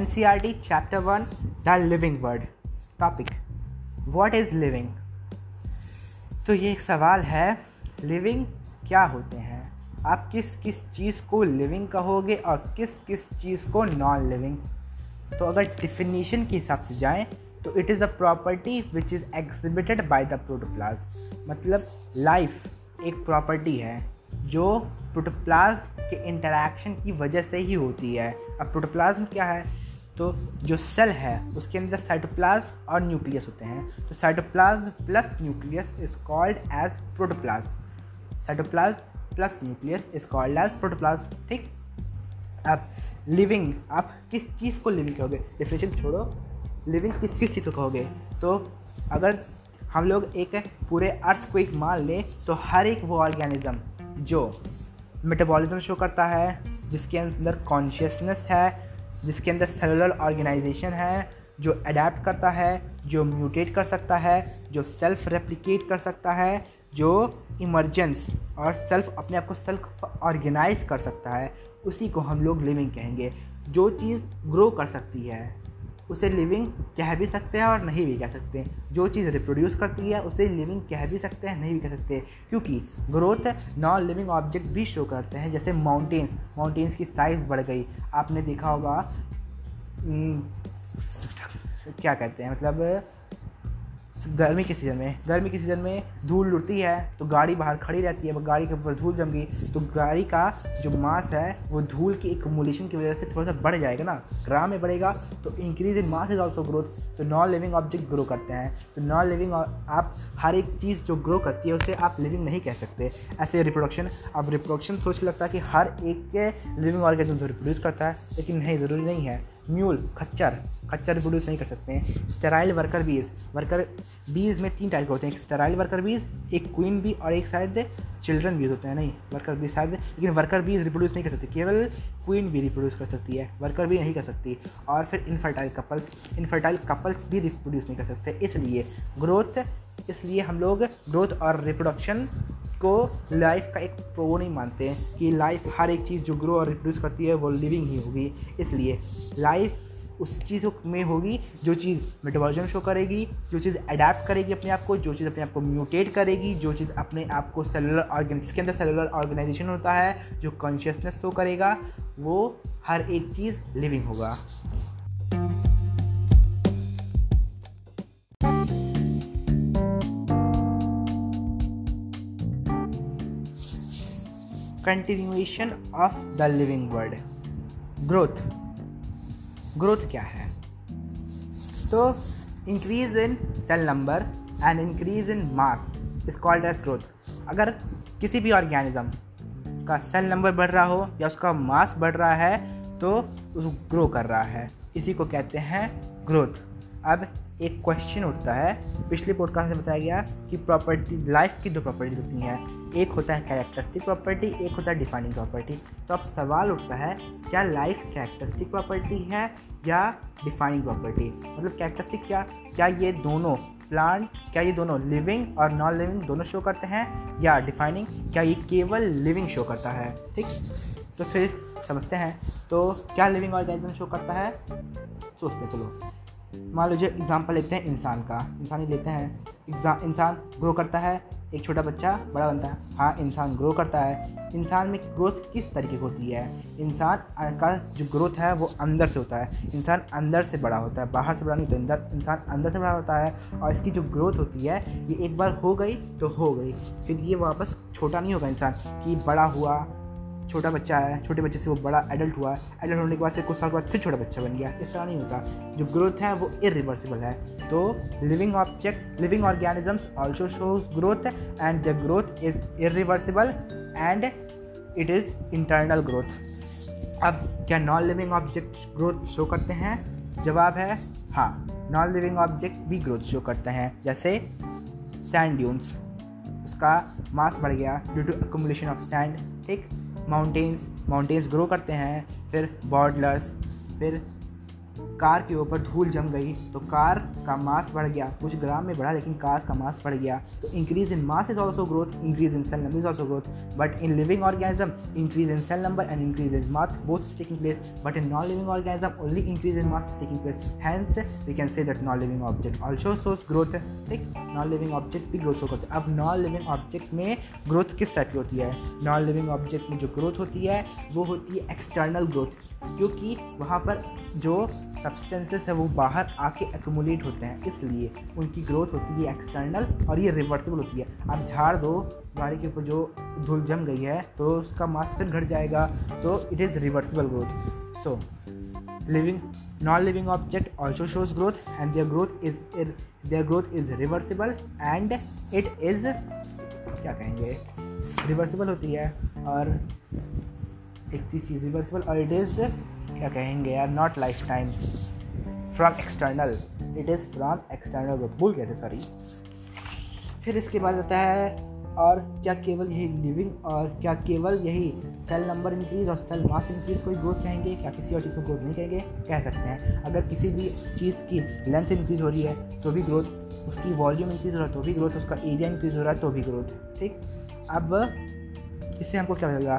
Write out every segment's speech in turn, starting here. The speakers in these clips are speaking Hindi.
N C R T chapter one the living world topic what is living तो ये एक सवाल है लिविंग क्या होते हैं? आप किस किस चीज़ को लिविंग कहोगे और किस किस चीज़ को नॉन लिविंग तो अगर डिफिनीशन के हिसाब से जाएँ तो it is a property which is exhibited by the protoplasm मतलब लाइफ एक प्रॉपर्टी है, जो प्रोटोप्लाज्म के इंटरेक्शन की वजह से ही होती है। अब प्रोटोप्लाज्म क्या है? तो जो सेल है, उसके अंदर साइटोप्लाज्म और न्यूक्लियस होते हैं। तो cytoplasm plus nucleus is called as protoplasm cytoplasm plus nucleus is called as protoplasm ठीक? अब लिविंग आप किस चीज़ को लिविंग कहोगे? डिफिनेशन छोड़ो। लिविंग किस किस चीज़ को कहोगे? तो अगर हम लोग एक पूरे अर्थ को एक मान लें तो हर एक वो ऑर्गेनिज्म जो मेटाबॉलिज्म शो करता है, जिसके अंदर कॉन्शियसनेस है, जिसके अंदर सेलुलर ऑर्गेनाइजेशन है, जो अडेप्ट करता है, जो म्यूटेट कर सकता है, जो सेल्फ रेप्लिकेट कर सकता है, जो इमरजेंस और सेल्फ अपने आप को सेल्फ ऑर्गेनाइज कर सकता है, उसी को हम लोग लिविंग कहेंगे। जो चीज़ ग्रो कर सकती है उसे लिविंग कह भी सकते हैं और नहीं भी कह सकते जो चीज़ रिप्रोड्यूस करती है उसे लिविंग कह भी सकते हैं नहीं भी कह सकते क्योंकि ग्रोथ नॉन लिविंग ऑब्जेक्ट भी शो करते हैं जैसे माउंटेन्स माउंटेन्स की साइज़ बढ़ गई। आपने देखा होगा हम्म, क्या कहते हैं मतलब गर्मी के सीज़न में, गर्मी के सीज़न में धूल उड़ती है तो गाड़ी बाहर खड़ी रहती है, गाड़ी के ऊपर धूल जम गई तो गाड़ी का जो मास है, वो धूल की एकमुलेशन की वजह से थोड़ा सा बढ़ जाएगा ना, ग्राम में बढ़ेगा तो increase in mass is also growth तो नॉन लिविंग ऑब्जेक्ट ग्रो करते हैं तो नॉन लिविंग आप, हर एक चीज़ जो ग्रो करती है, उसे आप लिविंग नहीं कह सकते, ऐसे रिप्रोडक्शन अब रिप्रोडक्शन सोच के लगता है कि हर एक के लिविंग ऑर्गेनिज्म रिप्रोड्यूस करता है, लेकिन नहीं, ज़रूरी नहीं है म्यूल खच्चर खच्चर रिप्रोड्यूस नहीं कर सकते हैं। स्टेराइल वर्कर बीज वर्कर बीज में तीन टाइप के होते हैं। एक स्टेराइल वर्कर बीज एक क्वीन बी और एक शायद चिल्ड्रन बीज होते हैं। नहीं वर्कर बीज शायद, लेकिन वर्कर बीज रिप्रोड्यूस नहीं कर सकती। केवल क्वीन भी रिप्रोड्यूस कर सकती है। वर्कर भी नहीं कर सकती। और फिर इनफर्टाइल कपल्स इनफर्टाइल कपल्स भी रिप्रोड्यूस नहीं कर सकते। इसलिए ग्रोथ इसलिए हम लोग ग्रोथ और रिप्रोडक्शन को लाइफ का एक वो नहीं मानते हैं कि लाइफ हर एक चीज़ जो ग्रो और रिप्रोड्यूस करती है, वो लिविंग ही होगी। इसलिए लाइफ उस चीज़ में होगी जो चीज़ मेटाबॉलिज्म शो करेगी, जो चीज़ अडेप्ट करेगी अपने आप को, जो चीज़ अपने आप को म्यूटेट करेगी, जो चीज़ अपने आप को सेलुलर ऑर्गेन जिसके अंदर सेलुलर ऑर्गेनाइजेशन होता है, जो कॉन्शियसनेस शो करेगा, वो हर एक चीज़ लिविंग होगा। Continuation of the living world growth growth क्या है? तो increase in cell number and increase in mass is called as growth अगर किसी भी ऑर्गेनिज्म का सेल नंबर बढ़ रहा हो या उसका मास बढ़ रहा है तो उसको ग्रो कर रहा है। इसी को कहते हैं ग्रोथ अब एक क्वेश्चन उठता है। पिछले पॉडकास्ट में बताया गया कि प्रॉपर्टी लाइफ की दो प्रॉपर्टी होती हैं। एक होता है कैरेक्टरिस्टिक प्रॉपर्टी एक होता है डिफाइनिंग प्रॉपर्टी तो अब सवाल उठता है, क्या लाइफ कैरेक्टरिस्टिक प्रॉपर्टी है या डिफाइनिंग प्रॉपर्टी मतलब कैरेक्टरिस्टिक क्या? क्या ये दोनों प्लांट क्या ये दोनों लिविंग और नॉन लिविंग दोनों शो करते हैं? या डिफाइनिंग क्या ये केवल लिविंग शो करता है? ठीक? तो फिर समझते हैं। तो क्या लिविंग ऑर्गेनिज्म शो करता है? सोचते चलो। मान लीजिए एग्ज़ाम्पल लेते हैं इंसान का। इंसान ही लेते हैं। इंसान ग्रो करता है, एक छोटा बच्चा बड़ा बनता है। हाँ इंसान ग्रो करता है। इंसान में ग्रोथ किस तरीके की होती है? इंसान का जो ग्रोथ है, वो अंदर से होता है। इंसान अंदर से बड़ा होता है। बाहर से बड़ा नहीं तो अंदर इंसान अंदर से बड़ा होता है और इसकी जो ग्रोथ होती है, ये एक बार हो गई तो हो गई। फिर ये वापस छोटा नहीं होगा इंसान कि बड़ा हुआ छोटा बच्चा है, छोटे बच्चे से वो बड़ा एडल्ट हुआ एडल्ट होने के बाद फिर कुछ साल के बाद फिर छोटा बच्चा बन गया इस तरह नहीं होता। जो ग्रोथ है, वो इरिवर्सिबल है। तो living object living organisms also shows growth and the growth is irreversible and it is internal growth अब क्या non living object growth show करते हैं? जवाब है हाँ। नॉन लिविंग ऑब्जेक्ट भी ग्रोथ शो करते हैं। जैसे सैंड ड्यून्स उसका मास बढ़ गया due to accumulation of sand ठीक? माउंटेन्स माउंटेंस ग्रो करते हैं फिर बॉर्डलर्स फिर कार के ऊपर धूल जम गई तो कार का मास बढ़ गया। कुछ ग्राम में बढ़ा, लेकिन कार का मास बढ़ गया। तो increase in mass is also growth increase in cell number is also growth but in living organism increase in cell number and increase in mass both taking place but in non living organism only increase in mass taking place hence we can say that non living object also source growth ठीक नॉन लिविंग ऑब्जेक्ट भी ग्रोथ शो करते हैं। अब नॉन लिविंग ऑब्जेक्ट में ग्रोथ किस टाइप की होती है? नॉन लिविंग ऑब्जेक्ट में जो ग्रोथ होती है, वो होती है एक्सटर्नल ग्रोथ क्योंकि वहाँ पर जो सब्सटेंसेस है, वो बाहर आके एक्मुलेट होते हैं, इसलिए उनकी ग्रोथ होती है एक्सटर्नल और ये रिवर्सिबल होती है। आप झाड़ दो गाड़ी के ऊपर जो धूल जम गई है तो उसका मास फिर घट जाएगा तो it is reversible growth so living non living object also shows growth and there growth is there growth is reversible and it is क्या कहेंगे? रिवर्सिबल होती है और एक चीज़। रिवर्सिबल और इट इज़ क्या कहेंगे यार? Not life time from external it is from external भूल गए थे सॉरी फिर इसके बाद आता है, और क्या केवल यही लिविंग और क्या केवल यही सेल नंबर इंक्रीज और सेल मास इंक्रीज कोई ग्रोथ कहेंगे? क्या किसी और चीज़ को ग्रोथ नहीं कहेंगे? कह सकते हैं। अगर किसी भी चीज़ की लेंथ इंक्रीज हो रही है तो भी ग्रोथ उसकी वॉल्यूम इंक्रीज हो रहा है तो भी ग्रोथ उसका एरिया इंक्रीज हो रहा है तो भी ग्रोथ ठीक? अब, इससे हमको क्या मिलेगा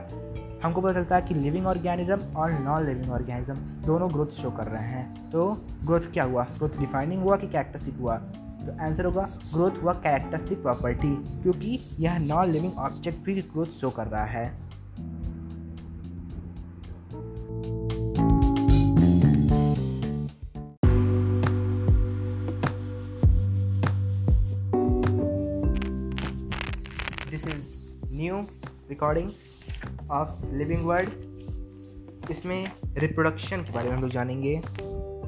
हमको पता चलता है कि लिविंग ऑर्गेनिज्म और नॉन लिविंग ऑर्गेनिज्म दोनों ग्रोथ शो कर रहे हैं। तो ग्रोथ क्या हुआ? ग्रोथ डिफाइनिंग हुआ कि कैरेक्टरिस्टिक हुआ। तो आंसर होगा ग्रोथ हुआ कैरेक्टरिस्टिक प्रॉपर्टी क्योंकि यह नॉन लिविंग ऑब्जेक्ट भी ग्रोथ शो कर रहा है। Is new recording of living world इसमें रिप्रोडक्शन के बारे में हम लोग जानेंगे।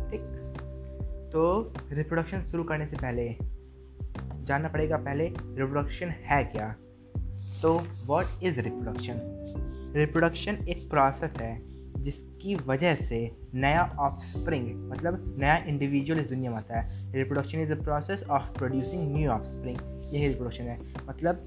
ठीक? तो रिप्रोडक्शन शुरू करने से पहले जानना पड़ेगा पहले रिप्रोडक्शन है क्या? तो व्हाट इज़ रिप्रोडक्शन रिप्रोडक्शन एक प्रोसेस है, जिसकी वजह से नया ऑफस्प्रिंग मतलब नया इंडिविजुअल इस दुनिया में आता है। Reproduction is a process of producing new offspring यही रिप्रोडक्शन है। मतलब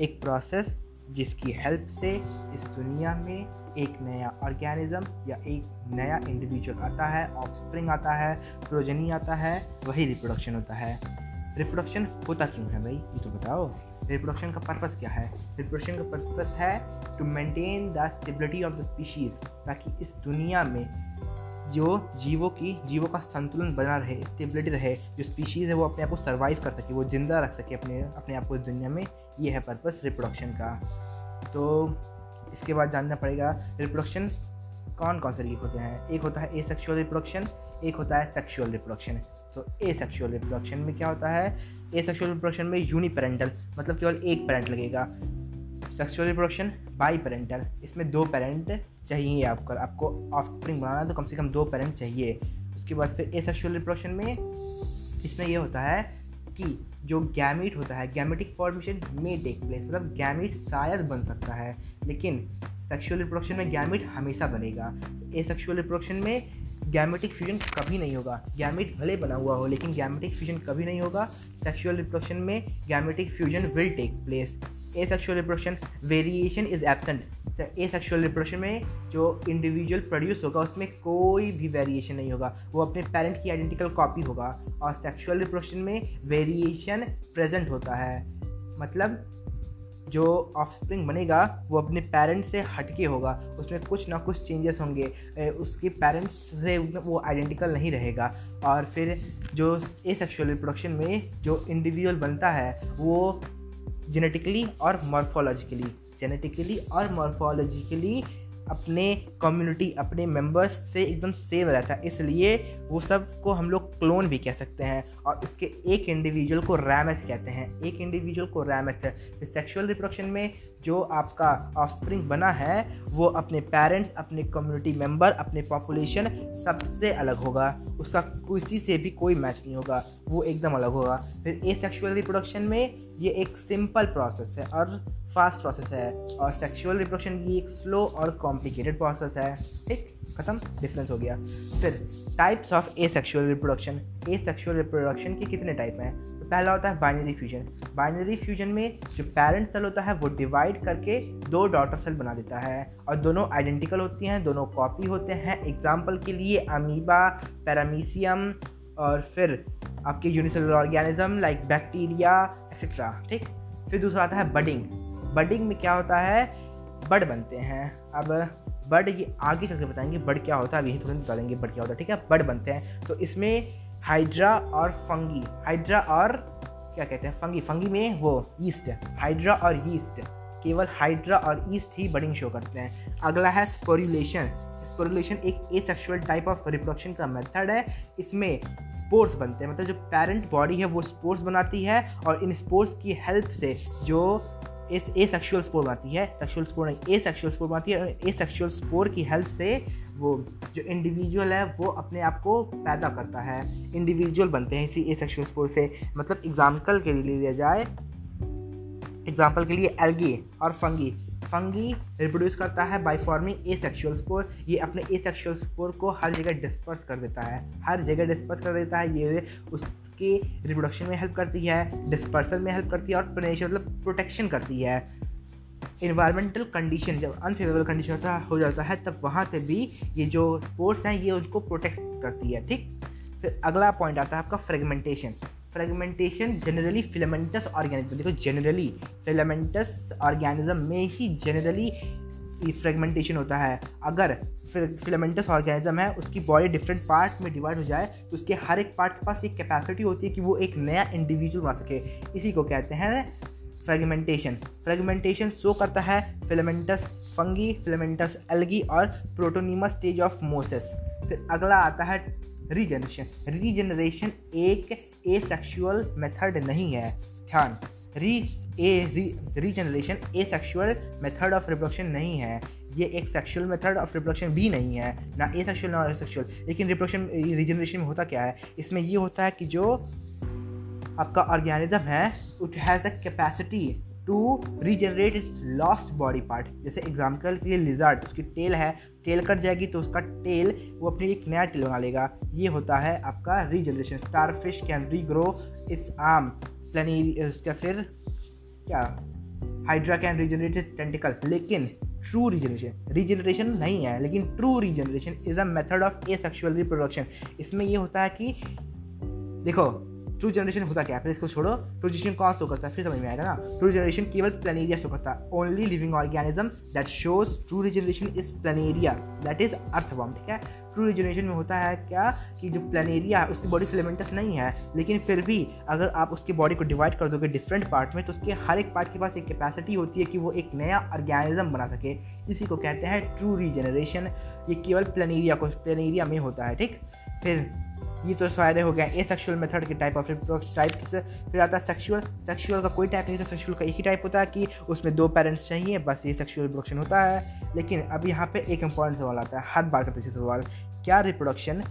एक प्रोसेस जिसकी हेल्प से इस दुनिया में एक नया ऑर्गेनिज्म या एक नया इंडिविजुअल आता है ऑफस्प्रिंग आता है प्रोजनी आता है, वही रिप्रोडक्शन होता है। रिप्रोडक्शन होता क्यों है भाई? ये तो बताओ। रिप्रोडक्शन का पर्पस क्या है? रिप्रोडक्शन का पर्पस है to maintain the stability of the species ताकि इस दुनिया में जो जीवों की, जीवों का संतुलन बना रहे स्टेबिलिटी रहे, जो स्पीशीज़ है वो अपने आप को सर्वाइव कर सके, वो ज़िंदा रख सके अपने अपने आप को इस दुनिया में, ये है पर्पस रिप्रोडक्शन का। तो इसके बाद जानना पड़ेगा रिप्रोडक्शन कौन कौन से होते हैं? एक होता है ए सेक्शुअल रिप्रोडक्शन एक होता है सेक्शुअल रिप्रोडक्शन तो ए सेक्शुअल रिप्रोडक्शन में क्या होता है? ए सेक्शुअल रिप्रोडक्शन में यूनिपेरेंटल मतलब केवल एक पेरेंट लगेगा। सेक्सुअल रिप्रोडक्शन बाई पेरेंटल इसमें दो पेरेंट चाहिए आपको। आपको ऑफ़ स्प्रिंग बनाना तो कम से कम दो पेरेंट चाहिए। उसके बाद फिर ए सेक्शुअल रिप्रोडक्शन में इसमें यह होता है कि जो गैमिट होता है गैमेटिक फॉर्मेशन में टेक प्लेस मतलब गैमिट शायद बन सकता है। लेकिन सेक्सुअल रिप्रोडक्शन में गैमिट हमेशा बनेगा। ए सेक्शुअल रिप्रोडक्शन में गैमेटिक फ्यूजन कभी नहीं होगा। गैमिट भले बना हुआ हो, लेकिन गैमेटिक फ्यूजन कभी नहीं होगा। सेक्सुअल रिप्रोडक्शन में gametic fusion will take place asexual reproduction variation is absent asexual reproduction में जो इंडिविजुअल प्रोड्यूस होगा, उसमें कोई भी वेरिएशन नहीं होगा। वो अपने पेरेंट की आइडेंटिकल कॉपी होगा। और सेक्शुअल रिप्रोडक्शन में वेरिएशन प्रेजेंट होता है। मतलब जो ऑफ़ स्प्रिंग बनेगा, वो अपने पेरेंट्स से हटके होगा। उसमें कुछ ना कुछ चेंजेस होंगे। उसके पेरेंट्स से वो आइडेंटिकल नहीं रहेगा। और फिर जो ए सेक्शुअल रिप्रोडक्शन में जो इंडिविजुअल बनता है, वो जेनेटिकली और मॉर्फोलॉजिकली जेनेटिकली और मॉर्फोलॉजिकली अपने कम्युनिटी अपने मेंबर्स से एकदम सेव रहता है। इसलिए वो सबको हम लोग क्लोन भी कह सकते हैं और उसके एक इंडिविजुअल को रैमेथ कहते हैं। एक इंडिविजुअल को रैमेथ सेक्सुअल रिप्रोडक्शन में जो आपका ऑफस्प्रिंग बना है, वो अपने पेरेंट्स अपने कम्युनिटी मेंबर अपने पॉपुलेशन सबसे अलग होगा। उसका किसी से भी कोई मैच नहीं होगा। वो एकदम अलग होगा। फिर ए सेक्शुअल रिप्रोडक्शन में ये एक सिंपल प्रोसेस है और फास्ट प्रोसेस है और सेक्सुअल रिप्रोडक्शन की एक स्लो और कॉम्प्लिकेटेड प्रोसेस है। ठीक, खत्म डिफरेंस हो गया। फिर types of asexual reproduction asexual reproduction के कितने टाइप हैं? तो पहला होता है बाइनरी फ्यूजन बाइनरी फ्यूजन में जो पेरेंट सेल होता है, वो डिवाइड करके दो डॉटर सेल बना देता है। और दोनों आइडेंटिकल होती हैं, दोनों कॉपी होते हैं। एग्ज़ाम्पल के लिए अमीबा पैरामीसियम और फिर आपके unicellular organism like bacteria etcetera ठीक, फिर दूसरा आता है बडिंग बडिंग में क्या होता है? बड बनते हैं। अब बड ये आगे चल के बताएँगे, बड क्या होता है? अभी तुरंत बता देंगे बड क्या होता है, ठीक है? बड बनते हैं। तो इसमें हाइड्रा और फंगी, हाइड्रा और क्या कहते हैं? फंगी फंगी में वो ईस्ट हाइड्रा और ईस्ट केवल हाइड्रा और ईस्ट ही बडिंग शो करते हैं। अगला है स्पोरुलेशन। स्पोरुलेशन एक asexual type of reproduction का मेथड है। इसमें स्पोर्ट्स बनते हैं। मतलब जो पेरेंट बॉडी है, वो स्पोर्ट्स बनाती है और इन स्पोर्ट्स की हेल्प से जो ए सेक्शुअल स्पोर बनाती है सेक्शुअल स्पोर नहीं ए सेक्शुअल स्पोर बनाती है ए सेक्शुअल स्पोर की हेल्प से वो जो इंडिविजुअल है, वो अपने आप को पैदा करता है। इंडिविजुअल बनते हैं इसी ए सेक्शुअल स्पोर से। मतलब एग्ज़ाम्पल के लिए लिया जाए एग्ज़ाम्पल के लिए एल्गी और फंगी फंगी रिप्रोड्यूस करता है by forming asexual spore ये अपने ए सेक्शुअल स्पोर को हर जगह डिस्पर्स कर देता है। हर जगह डिस्पर्स कर देता है। ये उसके रिप्रोडक्शन में हेल्प करती है डिस्पर्सल में हेल्प करती है और मतलब प्रोटेक्शन करती है। इन्वायरमेंटल कंडीशन जब अनफेवरेबल कंडीशन होता हो जाता है, तब वहाँ से भी ये जो स्पोर्ट्स हैं, ये उनको प्रोटेक्ट करती है, ठीक? फिर अगला पॉइंट आता है आपका fragmentation fragmentation generally filamentous organism देखो जनरली फिलामेंटस ऑर्गेनिज्म में ही जनरली फ्रेगमेंटेशन होता है। अगर फिलामेंटस ऑर्गेनिज्म है, उसकी बॉडी डिफरेंट पार्ट में डिवाइड हो जाए तो उसके हर एक पार्ट के पास एक कैपेसिटी होती है कि वो एक नया इंडिविजुअल बना सके। इसी को कहते हैं फ्रेगमेंटेशन फ्रेगमेंटेशन शो करता है फिलामेंटस फंगी फिलामेंटस एल्गी और प्रोटोनीमस स्टेज ऑफ़ मोसेस फिर अगला आता है रीजनरेशन रीजनरेशन एक ए सेक्शुअल मेथड नहीं है। ध्यान re a regeneration asexual method of reproduction नहीं है। ये एक सेक्शुअल मेथड ऑफ़ रिप्रोडक्शन भी नहीं है, ना ए सेक्शुअल ना सेक्शुअल लेकिन रिप्रोडक्शन रीजनरेशन में होता क्या है? इसमें ये होता है कि जो आपका ऑर्गेनिज्म है it has the capacity to regenerate its lost body part जैसे एग्ज़ाम्पल के लिए लिजार्ड उसकी टेल है टेल कट जाएगी तो उसका टेल वो अपनी एक नया टेल बना लेगा। ये होता है आपका regeneration starfish can regrow its arm प्लानी उसका फिर क्या? Hydra can regenerate its tentacle लेकिन ट्रू रीजनरेशन रीजनरेशन नहीं है, लेकिन true regeneration is a method of asexual reproduction इसमें ये होता है कि देखो ट्रू जनरेशन होता क्या? फिर इसको छोड़ो। ट्रू जनरेशन कौन शो करता? है फिर समझ में आएगा ना? ट्रू जनरेशन केवल प्लानेरिया शो करता। है only living organism that shows true regeneration is planaria that is earthworm ठीक है? ट्रू रिजनरेशन में होता है क्या? कि जो प्लानेरिया है, उसकी बॉडी फिलेमेंटस नहीं है। लेकिन फिर भी अगर आप उसकी बॉडी को डिवाइड कर दोगे डिफरेंट पार्ट में तो उसके हर एक पार्ट के पास एक कैपेसिटी होती है कि वो एक नया ऑर्गेनिज्म बना सके। इसी को कहते हैं ट्रू रीजनरेशन ये केवल प्लानेरिया को प्लानेरिया में होता है, ठीक? फिर ये तो सारे हो गया। ए सेक्शुअल मेथड के टाइप ऑफ़ टाइप्स फिर आता है सेक्शुअल सेक्शुअल का कोई टाइप नहीं तो सेक्शुअल का एक ही टाइप होता है कि उसमें दो पेरेंट्स चाहिए, बस ये सेक्शुअल रिप्रोडक्शन होता है। लेकिन अब यहाँ पे एक इंपॉर्टेंट सवाल आता है, हर बार करते सवाल। क्या रिप्रोडक्शन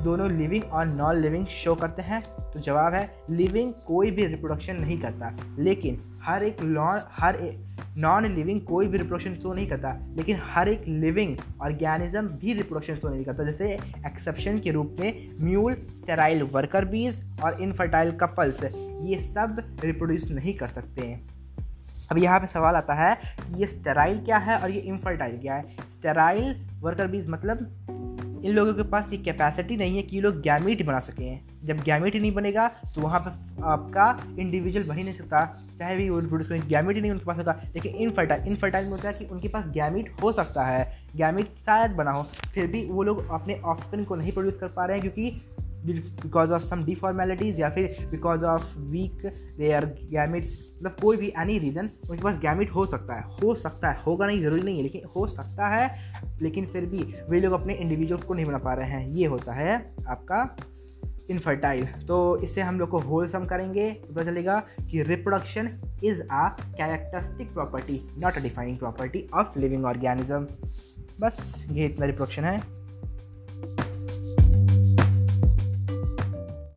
दोनों लिविंग और नॉन लिविंग शो करते हैं। तो जवाब है लिविंग कोई भी रिप्रोडक्शन नहीं करता। लेकिन हर एक लॉन हर एक नॉन लिविंग कोई भी रिप्रोडक्शन शो नहीं करता। लेकिन हर एक लिविंग ऑर्गेनिज्म भी रिप्रोडक्शन शो नहीं करता। जैसे एक्सेप्शन के रूप में म्यूल स्टेराइल वर्कर बीज और इनफर्टाइल कपल्स ये सब रिप्रोड्यूस नहीं कर सकते हैं। अब यहाँ पे सवाल आता है, ये स्टेराइल क्या है और ये इनफर्टाइल क्या है? स्टेराइल वर्कर बीज मतलब इन लोगों के पास ये कैपेसिटी नहीं है कि ये लोग गैमिट बना सकें। जब गैमिट नहीं बनेगा तो वहाँ पर आपका इंडिविजुअल बन ही नहीं सकता। चाहे भी वो प्रोड्यूस करें गैमिट नहीं उनके पास होता। लेकिन इनफर्टाइल इनफर्टाइल में होता है कि उनके पास गैमिट हो सकता है। गैमिट शायद बना हो, फिर भी वो लोग अपने ऑप्शन को नहीं प्रोड्यूस कर पा रहे हैं, क्योंकि बिकॉज़ ऑफ़ सम डिफॉर्मेलिटीज़ या फिर because of weak they are gametes मतलब कोई भी एनी रीज़न उनके पास गैमिट हो सकता है। हो सकता है, होगा नहीं, ज़रूरी नहीं है, लेकिन हो सकता है, लेकिन फिर भी वे लोग अपने इंडिविजुअल्स को नहीं बना पा रहे हैं। ये होता है आपका इनफर्टाइल तो इससे हम लोग को होलसम करेंगे, पता चलेगा कि reproduction is a characteristic property not a defining property of living organism बस, ये इतना रिप्रोडक्शन है।